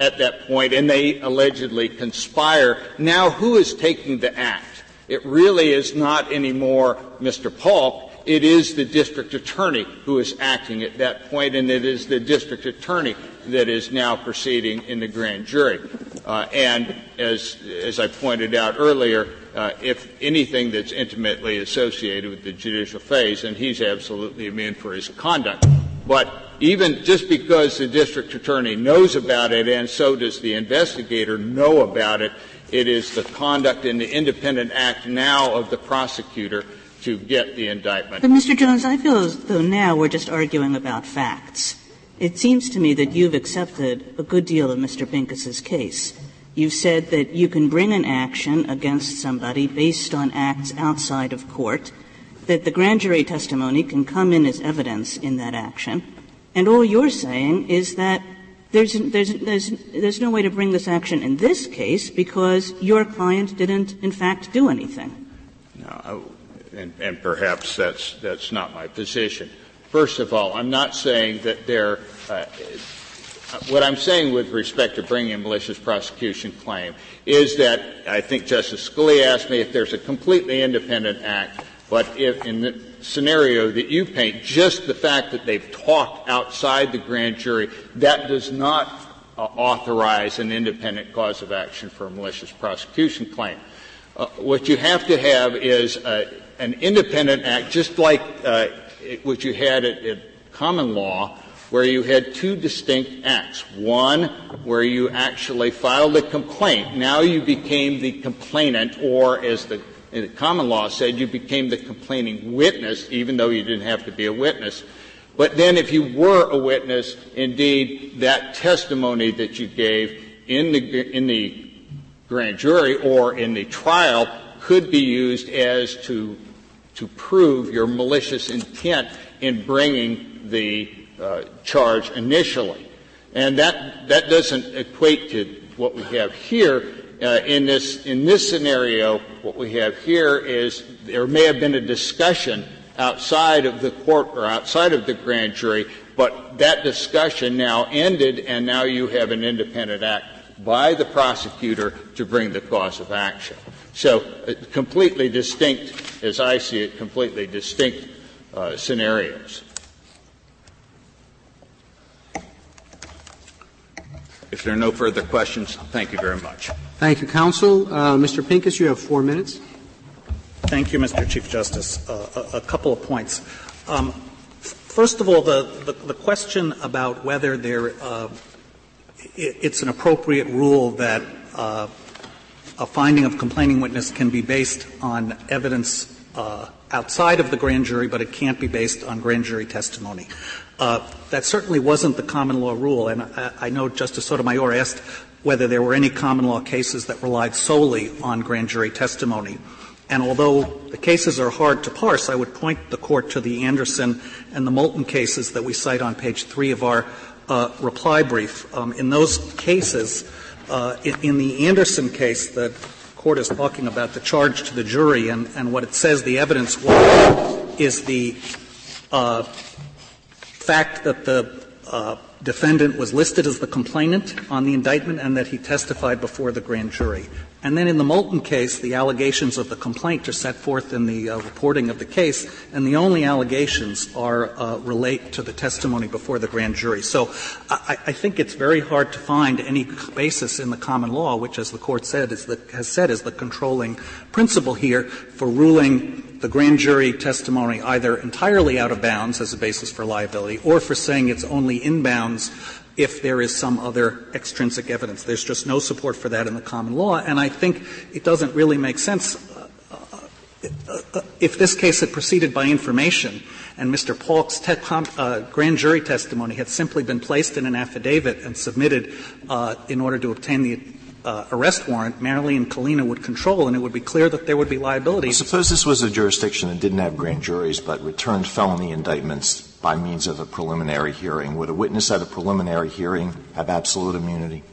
at that point and they allegedly conspire, now who is taking the act? It really is not anymore Mr. Paulk. It is the district attorney who is acting at that point, and it is the district attorney that is now proceeding in the grand jury. Uh, and as, as I pointed out earlier, uh, if anything that's intimately associated with the judicial phase, and he's absolutely immune for his conduct. But even just because the district attorney knows about it and so does the investigator know about it, it is the conduct in the independent act now of the prosecutor to get the indictment. But Mr. Jones, I feel as though now we're just arguing about facts. It seems to me that you've accepted a good deal of Mr. Pincus's case. You've said that you can bring an action against somebody based on acts outside of court, that the grand jury testimony can come in as evidence in that action, and all you're saying is that there's, there's, there's, there's no way to bring this action in this case because your client didn't, in fact, do anything. No, and, and perhaps that's, that's not my position. First of all, I'm not saying that there. Uh, what I'm saying with respect to bringing a malicious prosecution claim is that I think Justice Scalia asked me if there's a completely independent act, but if in the scenario that you paint, just the fact that they've talked outside the grand jury, that does not authorize an independent cause of action for a malicious prosecution claim. Uh, what you have to have is uh, an independent act, just like uh, it, what you had at, at common law, where you had two distinct acts. One, where you actually filed a complaint. Now you became the complainant, or as the, the common law said, you became the complaining witness, even though you didn't have to be a witness. But then if you were a witness, indeed, that testimony that you gave in the, in the grand jury or in the trial could be used as to, to prove your malicious intent in bringing the uh, charge initially. And that, that doesn't equate to what we have here. Uh, in this in this scenario, what we have here is there may have been a discussion outside of the court or outside of the grand jury, but that discussion now ended, and now you have an independent act by the prosecutor to bring the cause of action. So, uh, completely distinct, as I see it, completely distinct uh, scenarios. If there are no further questions, thank you very much. Thank you, counsel. Uh, Mr. Pincus, you have four minutes. Thank you, Mr. Chief Justice. Uh, a, a, couple of points. Um, first of all, the, the, the, question about whether there, uh, it, it's an appropriate rule that uh, a finding of complaining witness can be based on evidence uh, outside of the grand jury, but it can't be based on grand jury testimony. Uh, that certainly wasn't the common law rule, and I, I know Justice Sotomayor asked whether there were any common law cases that relied solely on grand jury testimony. And although the cases are hard to parse, I would point the court to the Anderson and the Moulton cases that we cite on page three of our uh, reply brief. Um, in those cases, uh, in, in, the Anderson case, the court is talking about the charge to the jury, and, and what it says the evidence was is the uh, fact that the uh, defendant was listed as the complainant on the indictment and that he testified before the grand jury. And then in the Moulton case, the allegations of the complaint are set forth in the uh, reporting of the case, and the only allegations are uh, relate to the testimony before the grand jury. So I, think it's very hard to find any basis in the common law, which, as the court said, the, has said is the controlling principle here for ruling the grand jury testimony either entirely out of bounds as a basis for liability or for saying it's only in bounds if there is some other extrinsic evidence. There's just no support for that in the common law, and I think it doesn't really make sense. Uh, uh, uh, if this case had proceeded by information and Mr. Paulk's te- uh, grand jury testimony had simply been placed in an affidavit and submitted uh, in order to obtain the uh, arrest warrant, Malley and Kalina would control, and it would be clear that there would be liability. Well, suppose this was a jurisdiction that didn't have grand juries but returned felony indictments by means of a preliminary hearing. Would a witness at a preliminary hearing have absolute immunity?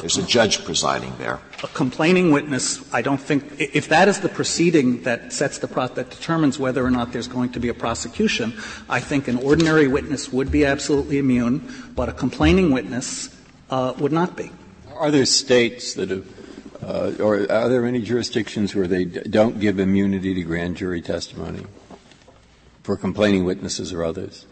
There's a judge presiding there. A complaining witness, I don't think, if that is the proceeding that sets the pro- that determines whether or not there's going to be a prosecution, I think an ordinary witness would be absolutely immune, but a complaining witness uh, would not be. Are there states that have, uh, or are there any jurisdictions where they d- don't give immunity to grand jury testimony for complaining witnesses or others?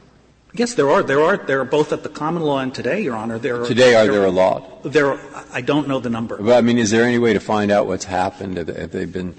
Yes, there are. There are. There are both at the common law and today, Your Honor. There are, today, are there, there a lot? There, are, I don't know the number. But I mean, is there any way to find out what's happened? Have they been?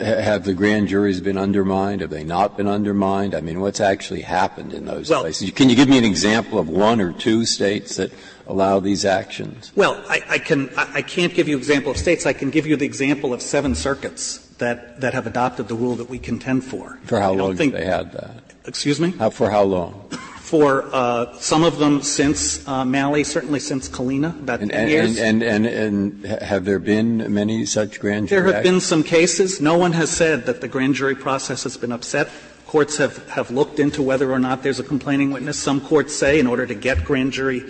Have the grand juries been undermined? Have they not been undermined? I mean, what's actually happened in those well, places? Can you give me an example of one or two states that allow these actions? Well, I, I can. I can't give you an example of states. I can give you the example of seven circuits that that have adopted the rule that we contend for. For how long have they had that? Excuse me. How, for how long? For uh, some of them since uh, Malley, certainly since Kalina, about and, 10 and, years. And, and, and, have there been many such grand jury There have actions? been some cases. No one has said that the grand jury process has been upset. Courts have, have looked into whether or not there's a complaining witness. Some courts say in order to get grand jury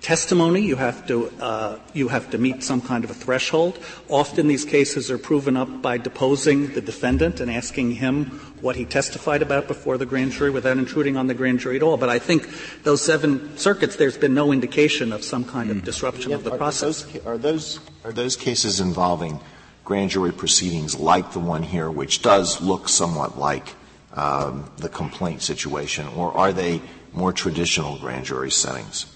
testimony, you have to uh, you have to meet some kind of a threshold. Often these cases are proven up by deposing the defendant and asking him what he testified about before the grand jury without intruding on the grand jury at all. But I think those seven circuits, there's been no indication of some kind of hmm. disruption yeah, of the are process. Those, are those are those cases involving grand jury proceedings like the one here, which does look somewhat like um, the complaint situation, or are they more traditional grand jury settings?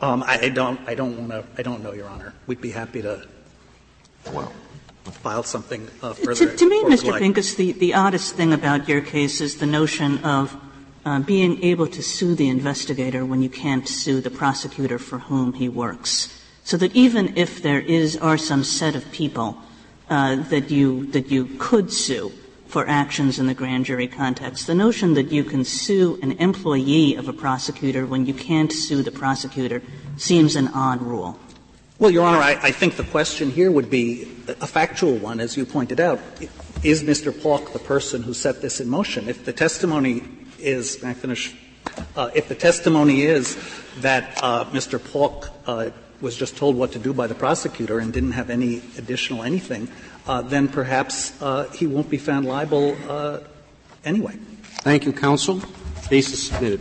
Um, I, I don't, I don't want to, I don't know, Your Honor. We'd be happy to Well, file something uh, further. To, to me, if the Mr. like. Pincus, the, the oddest thing about your case is the notion of uh, being able to sue the investigator when you can't sue the prosecutor for whom he works. So that even if there is are some set of people uh, that you that you could sue for actions in the grand jury context, the notion that you can sue an employee of a prosecutor when you can't sue the prosecutor seems an odd rule. Well, Your Honor, I, I think the question here would be a factual one, as you pointed out. Is Mr. Paulk the person who set this in motion? If the testimony is, may I finish? Uh, if the testimony is that uh, Mr. Paulk uh, was just told what to do by the prosecutor and didn't have any additional anything, then perhaps uh, he won't be found liable uh, anyway. Thank you, counsel. Case is submitted.